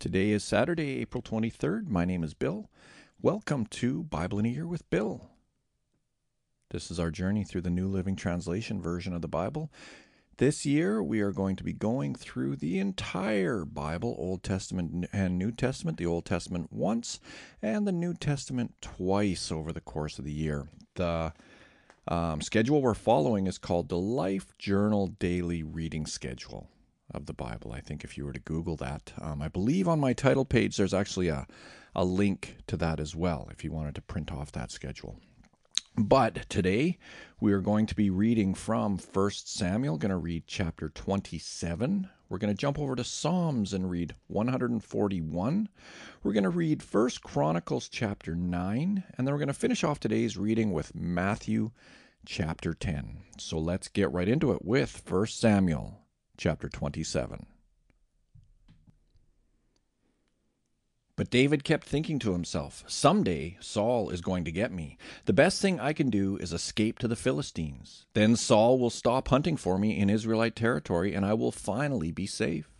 Today is Saturday, April 23rd. My name is Bill. Welcome to Bible in a Year with Bill. This is our journey through the New Living Translation version of the Bible. This year, we are going to be going through the entire Bible, Old Testament and New Testament, the Old Testament once, and the New Testament twice over the course of the year. The um, schedule we're following is called the Life Journal Daily Reading Schedule of the Bible. I think if you were to Google that, um, I believe on my title page there's actually a, a link to that as well if you wanted to print off that schedule. But today we are going to be reading from 1 Samuel, going to read chapter 27. We're going to jump over to Psalms and read 141. We're going to read 1 Chronicles chapter 9, and then we're going to finish off today's reading with Matthew chapter 10. So let's get right into it with 1 Samuel chapter 27. But David kept thinking to himself, Someday Saul is going to get me. The best thing I can do is escape to the Philistines. Then Saul will stop hunting for me in Israelite territory, and I will finally be safe.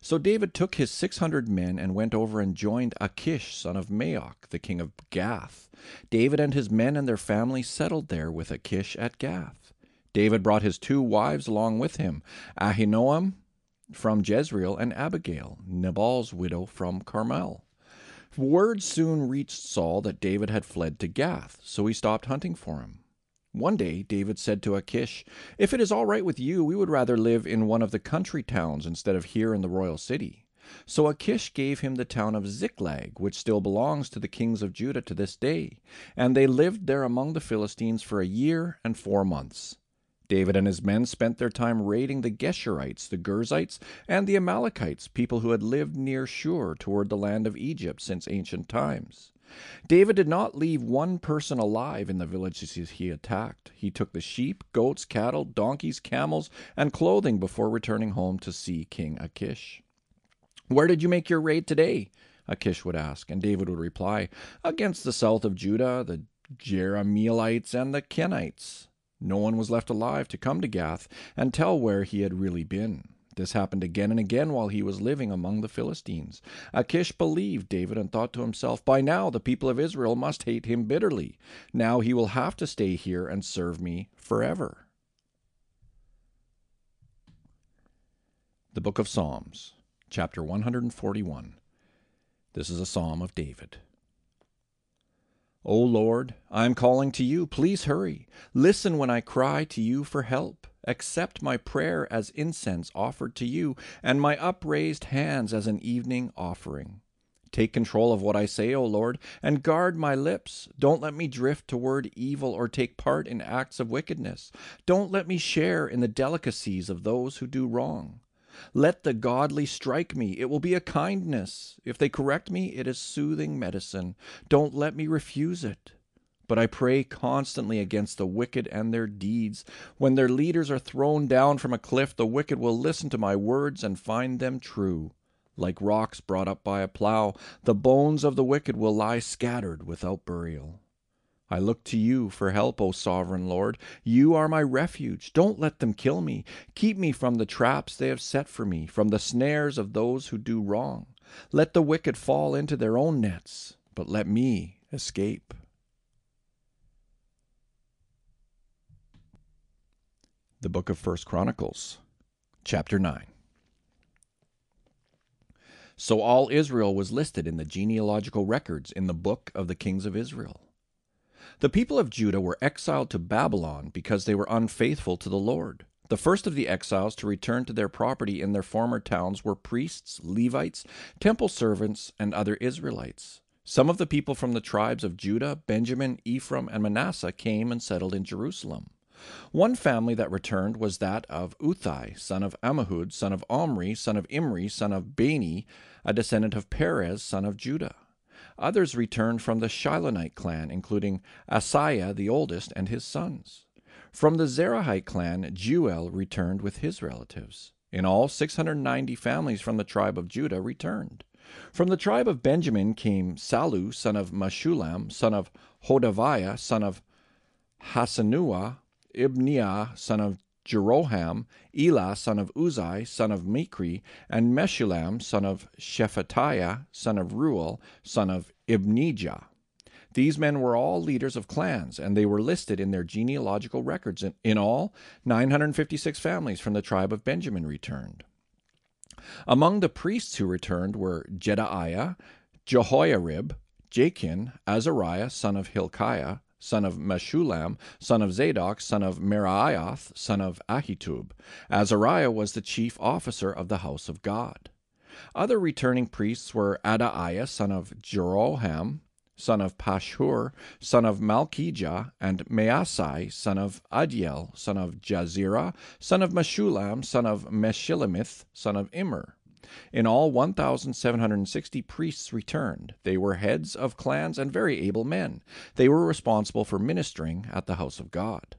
So David took his six hundred men and went over and joined Achish, son of Maoch, the king of Gath. David and his men and their families settled there with Achish at Gath. David brought his two wives along with him Ahinoam from Jezreel and Abigail, Nabal's widow from Carmel. Word soon reached Saul that David had fled to Gath, so he stopped hunting for him. One day David said to Achish, If it is all right with you, we would rather live in one of the country towns instead of here in the royal city. So Achish gave him the town of Ziklag, which still belongs to the kings of Judah to this day, and they lived there among the Philistines for a year and four months. David and his men spent their time raiding the Geshurites, the Girzites, and the Amalekites, people who had lived near Shur toward the land of Egypt since ancient times. David did not leave one person alive in the villages he attacked. He took the sheep, goats, cattle, donkeys, camels, and clothing before returning home to see King Achish. Where did you make your raid today? Achish would ask, and David would reply, Against the south of Judah, the Jerahmeelites and the Kenites. No one was left alive to come to Gath and tell where he had really been. This happened again and again while he was living among the Philistines. Achish believed David and thought to himself, By now the people of Israel must hate him bitterly. Now he will have to stay here and serve me forever. The Book of Psalms, chapter 141. This is a psalm of David. O Lord, I am calling to you. Please hurry. Listen when I cry to you for help. Accept my prayer as incense offered to you, and my upraised hands as an evening offering. Take control of what I say, O Lord, and guard my lips. Don't let me drift toward evil or take part in acts of wickedness. Don't let me share in the delicacies of those who do wrong. Let the godly strike me. It will be a kindness. If they correct me, it is soothing medicine. Don't let me refuse it. But I pray constantly against the wicked and their deeds. When their leaders are thrown down from a cliff, the wicked will listen to my words and find them true. Like rocks brought up by a plow, the bones of the wicked will lie scattered without burial. I look to you for help, O sovereign Lord. You are my refuge. Don't let them kill me. Keep me from the traps they have set for me, from the snares of those who do wrong. Let the wicked fall into their own nets, but let me escape. The book of First Chronicles, chapter 9. So all Israel was listed in the genealogical records in the book of the kings of Israel. The people of Judah were exiled to Babylon because they were unfaithful to the Lord. The first of the exiles to return to their property in their former towns were priests, Levites, temple servants, and other Israelites. Some of the people from the tribes of Judah, Benjamin, Ephraim, and Manasseh came and settled in Jerusalem. One family that returned was that of Uthai, son of Ammihud, son of Omri, son of Imri, son of Bani, a descendant of Perez, son of Judah. Others returned from the Shilonite clan, including Asaiah the oldest and his sons. From the Zerahite clan, Jeuel returned with his relatives. In all, 690 families from the tribe of Judah returned. From the tribe of Benjamin came Sallu, son of Meshullam, son of Hodaviah, son of Hassenuah, Ibneiah, son of Jeroham, Elah, son of Uzzi, son of Micri, and Meshullam, son of Shephatiah, son of Reuel, son of Ibnijah. These men were all leaders of clans, and they were listed in their genealogical records. In, in all, 956 families from the tribe of Benjamin returned. Among the priests who returned were Jedaiah, Jehoiarib, Jachin, Azariah, son of Hilkiah, son of Meshullam, son of Zadok, son of Meraioth, son of Ahitub. Azariah was the chief officer of the house of God. Other returning priests were Adaiah, son of Jeroham, son of Pashhur, son of Malkijah, and Maasai, son of Adiel, son of Jahzerah, son of Meshullam, son of Meshillemith, son of Immer. In all, 1,760 priests returned. They were heads of clans and very able men. They were responsible for ministering at the house of God.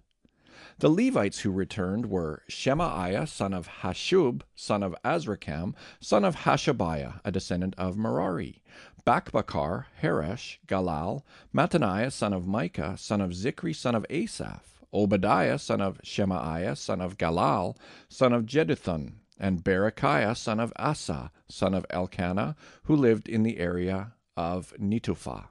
The Levites who returned were Shemaiah, son of Hasshub, son of Azrikam, son of Hashabiah, a descendant of Merari, Bakbakkar, Heresh, Galal, Mattaniah, son of Micah, son of Zicri, son of Asaph, Obadiah, son of Shemaiah, son of Galal, son of Jeduthun, and Berekiah, son of Asa, son of Elkanah, who lived in the area of Netophah.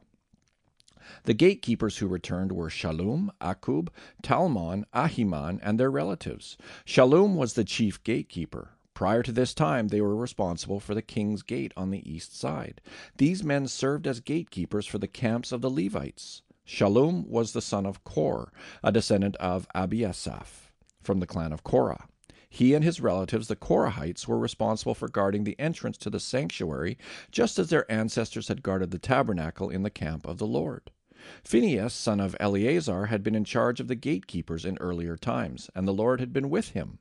The gatekeepers who returned were Shallum, Akkub, Talmon, Ahiman, and their relatives. Shallum was the chief gatekeeper. Prior to this time, they were responsible for the king's gate on the east side. These men served as gatekeepers for the camps of the Levites. Shallum was the son of Kore, a descendant of Abiasaph, from the clan of Korah. He and his relatives, the Korahites, were responsible for guarding the entrance to the sanctuary, just as their ancestors had guarded the tabernacle in the camp of the Lord. Phinehas, son of Eleazar, had been in charge of the gatekeepers in earlier times, and the Lord had been with him.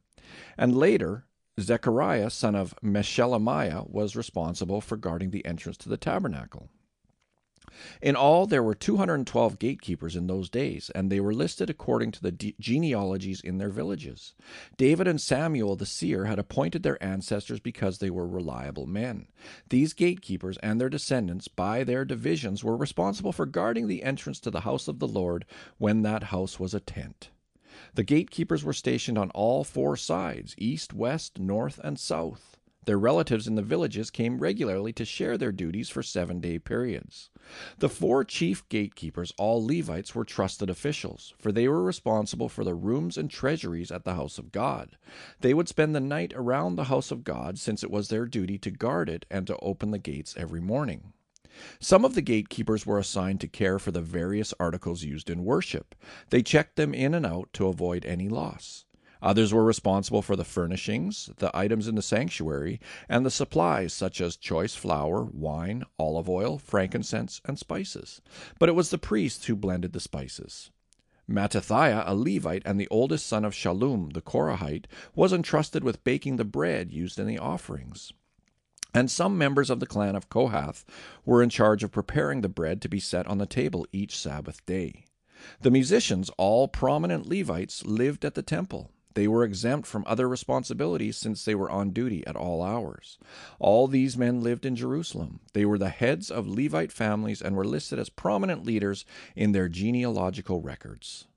And later, Zechariah, son of Meshelemiah, was responsible for guarding the entrance to the tabernacle. In all, there were 212 gatekeepers in those days, and they were listed according to the de- genealogies in their villages. David and Samuel the seer had appointed their ancestors because they were reliable men. These gatekeepers and their descendants, by their divisions, were responsible for guarding the entrance to the house of the Lord when that house was a tent. The gatekeepers were stationed on all four sides east, west, north, and south. Their relatives in the villages came regularly to share their duties for seven day periods. The four chief gatekeepers, all Levites, were trusted officials, for they were responsible for the rooms and treasuries at the house of God. They would spend the night around the house of God, since it was their duty to guard it and to open the gates every morning. Some of the gatekeepers were assigned to care for the various articles used in worship. They checked them in and out to avoid any loss. Others were responsible for the furnishings, the items in the sanctuary, and the supplies such as choice flour, wine, olive oil, frankincense, and spices. But it was the priests who blended the spices. Mattithiah, a Levite and the oldest son of Shallum, the Korahite, was entrusted with baking the bread used in the offerings. And some members of the clan of Kohath were in charge of preparing the bread to be set on the table each Sabbath day. The musicians, all prominent Levites, lived at the temple. They were exempt from other responsibilities since they were on duty at all hours. All these men lived in Jerusalem. They were the heads of Levite families and were listed as prominent leaders in their genealogical records.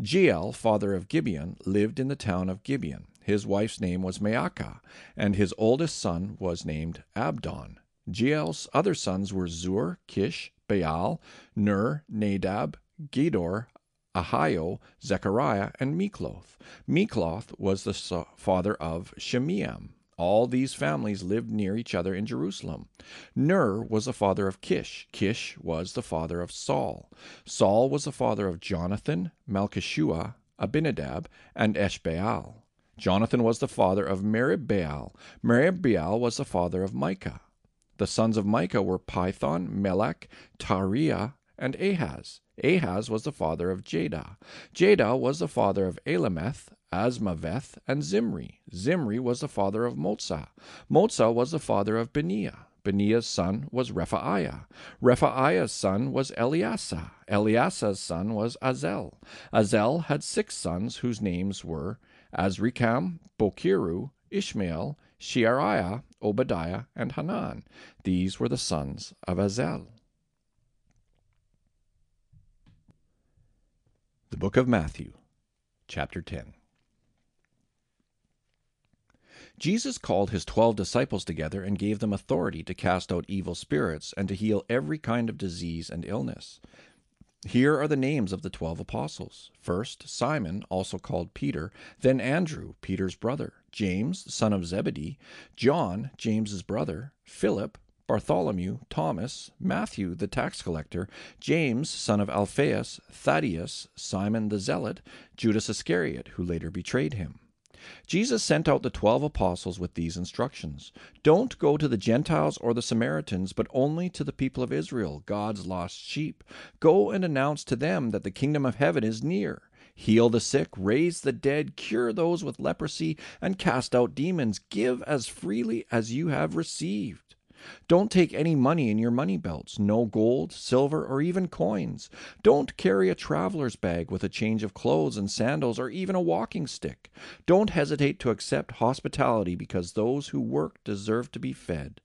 Jeiel, father of Gibeon, lived in the town of Gibeon. His wife's name was Maacah, and his oldest son was named Abdon. Jeiel's other sons were Zur, Kish, Baal, Ner, Nadab, Gedor, Ahio, Zechariah, and Mikloth. Mikloth was the father of Shimeam. All these families lived near each other in Jerusalem. Ner was the father of Kish. Kish was the father of Saul. Saul was the father of Jonathan, Malkishua, Abinadab, and Eshbaal. Jonathan was the father of Meribbaal. Meribbaal was the father of Micah. The sons of Micah were Pithon, Melech, Tahrea, and Ahaz. Ahaz was the father of Jadah. Jadah was the father of Alemeth, Azmaveth, and Zimri. Zimri was the father of Moza. Moza was the father of Binea. Binea's son was Rephaiah. Rephaiah's son was Eleasah. Eleasah's son was Azel. Azel had six sons whose names were Azrikam, Bokeru, Ishmael, Sheariah, Obadiah, and Hanan. These were the sons of Azel. The Book of Matthew, chapter 10. Jesus called his twelve disciples together and gave them authority to cast out evil spirits and to heal every kind of disease and illness. Here are the names of the twelve apostles. First, Simon, also called Peter, then Andrew, Peter's brother, James, son of Zebedee, John, James's brother, Philip, Bartholomew, Thomas, Matthew the tax collector, James, son of Alphaeus, Thaddaeus, Simon the zealot, Judas Iscariot, who later betrayed him. Jesus sent out the twelve apostles with these instructions Don't go to the Gentiles or the Samaritans, but only to the people of Israel, God's lost sheep. Go and announce to them that the kingdom of heaven is near. Heal the sick, raise the dead, cure those with leprosy, and cast out demons. Give as freely as you have received. Don't take any money in your money belts, no gold, silver, or even coins. Don't carry a traveler's bag with a change of clothes and sandals, or even a walking stick. Don't hesitate to accept hospitality because those who work deserve to be fed.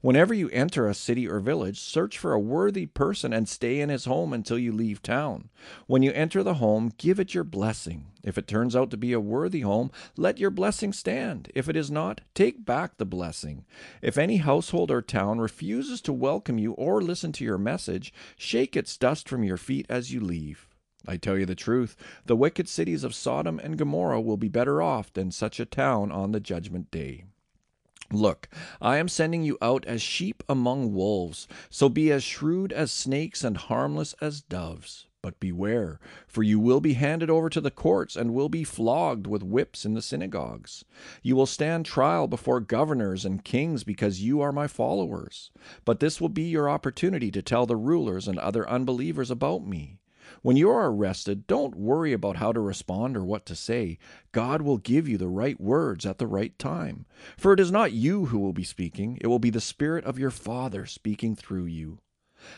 Whenever you enter a city or village, search for a worthy person and stay in his home until you leave town. When you enter the home, give it your blessing. If it turns out to be a worthy home, let your blessing stand. If it is not, take back the blessing. If any household or town refuses to welcome you or listen to your message, shake its dust from your feet as you leave. I tell you the truth, the wicked cities of Sodom and Gomorrah will be better off than such a town on the judgment day. Look, I am sending you out as sheep among wolves, so be as shrewd as snakes and harmless as doves. But beware, for you will be handed over to the courts and will be flogged with whips in the synagogues. You will stand trial before governors and kings because you are my followers. But this will be your opportunity to tell the rulers and other unbelievers about me. When you are arrested, don't worry about how to respond or what to say. God will give you the right words at the right time. For it is not you who will be speaking, it will be the Spirit of your Father speaking through you.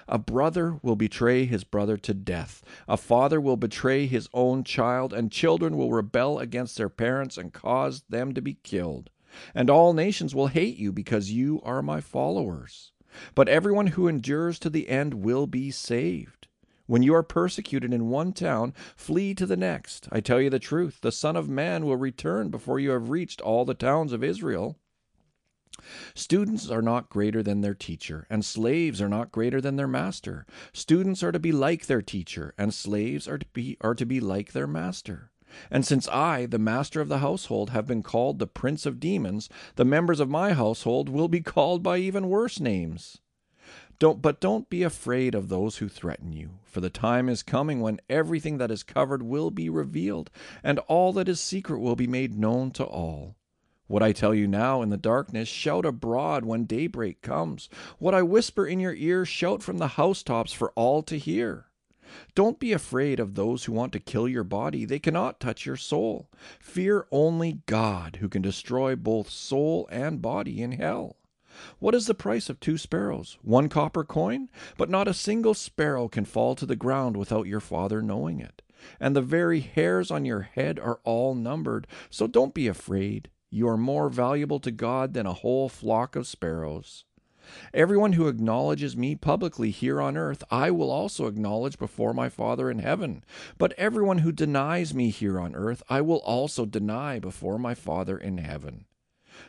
A brother will betray his brother to death. A father will betray his own child, and children will rebel against their parents and cause them to be killed. And all nations will hate you because you are my followers. But everyone who endures to the end will be saved. When you are persecuted in one town, flee to the next. I tell you the truth, the Son of Man will return before you have reached all the towns of Israel. Students are not greater than their teacher, and slaves are not greater than their master. Students are to be like their teacher, and slaves are to be, are to be like their master. And since I, the master of the household, have been called the prince of demons, the members of my household will be called by even worse names. Don't, but don't be afraid of those who threaten you, for the time is coming when everything that is covered will be revealed, and all that is secret will be made known to all. What I tell you now in the darkness, shout abroad when daybreak comes. What I whisper in your ear, shout from the housetops for all to hear. Don't be afraid of those who want to kill your body. They cannot touch your soul. Fear only God, who can destroy both soul and body in hell. What is the price of two sparrows? One copper coin? But not a single sparrow can fall to the ground without your Father knowing it. And the very hairs on your head are all numbered. So don't be afraid. You are more valuable to God than a whole flock of sparrows. Everyone who acknowledges me publicly here on earth, I will also acknowledge before my Father in heaven. But everyone who denies me here on earth, I will also deny before my Father in heaven.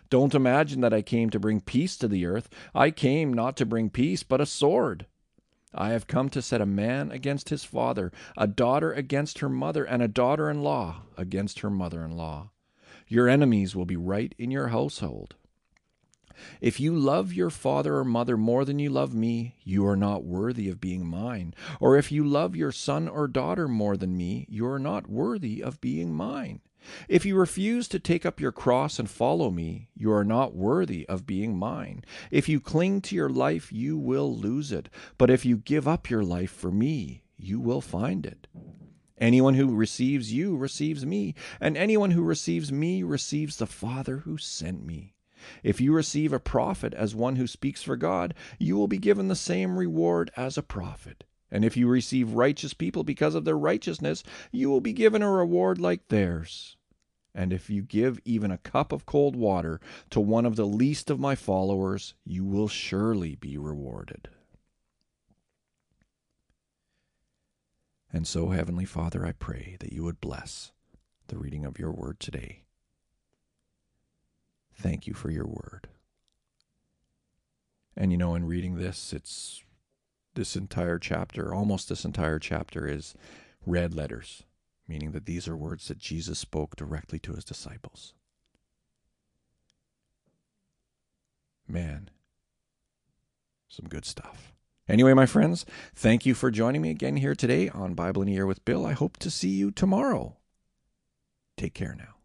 Don't imagine that I came to bring peace to the earth. I came not to bring peace, but a sword. I have come to set a man against his father, a daughter against her mother, and a daughter in law against her mother in law. Your enemies will be right in your household. If you love your father or mother more than you love me, you are not worthy of being mine. Or if you love your son or daughter more than me, you are not worthy of being mine. If you refuse to take up your cross and follow me, you are not worthy of being mine. If you cling to your life, you will lose it. But if you give up your life for me, you will find it. Anyone who receives you receives me, and anyone who receives me receives the Father who sent me. If you receive a prophet as one who speaks for God, you will be given the same reward as a prophet. And if you receive righteous people because of their righteousness, you will be given a reward like theirs. And if you give even a cup of cold water to one of the least of my followers, you will surely be rewarded. And so, Heavenly Father, I pray that you would bless the reading of your word today. Thank you for your word. And you know, in reading this, it's this entire chapter, almost this entire chapter, is red letters, meaning that these are words that Jesus spoke directly to his disciples. Man, some good stuff. Anyway, my friends, thank you for joining me again here today on Bible in a Year with Bill. I hope to see you tomorrow. Take care now.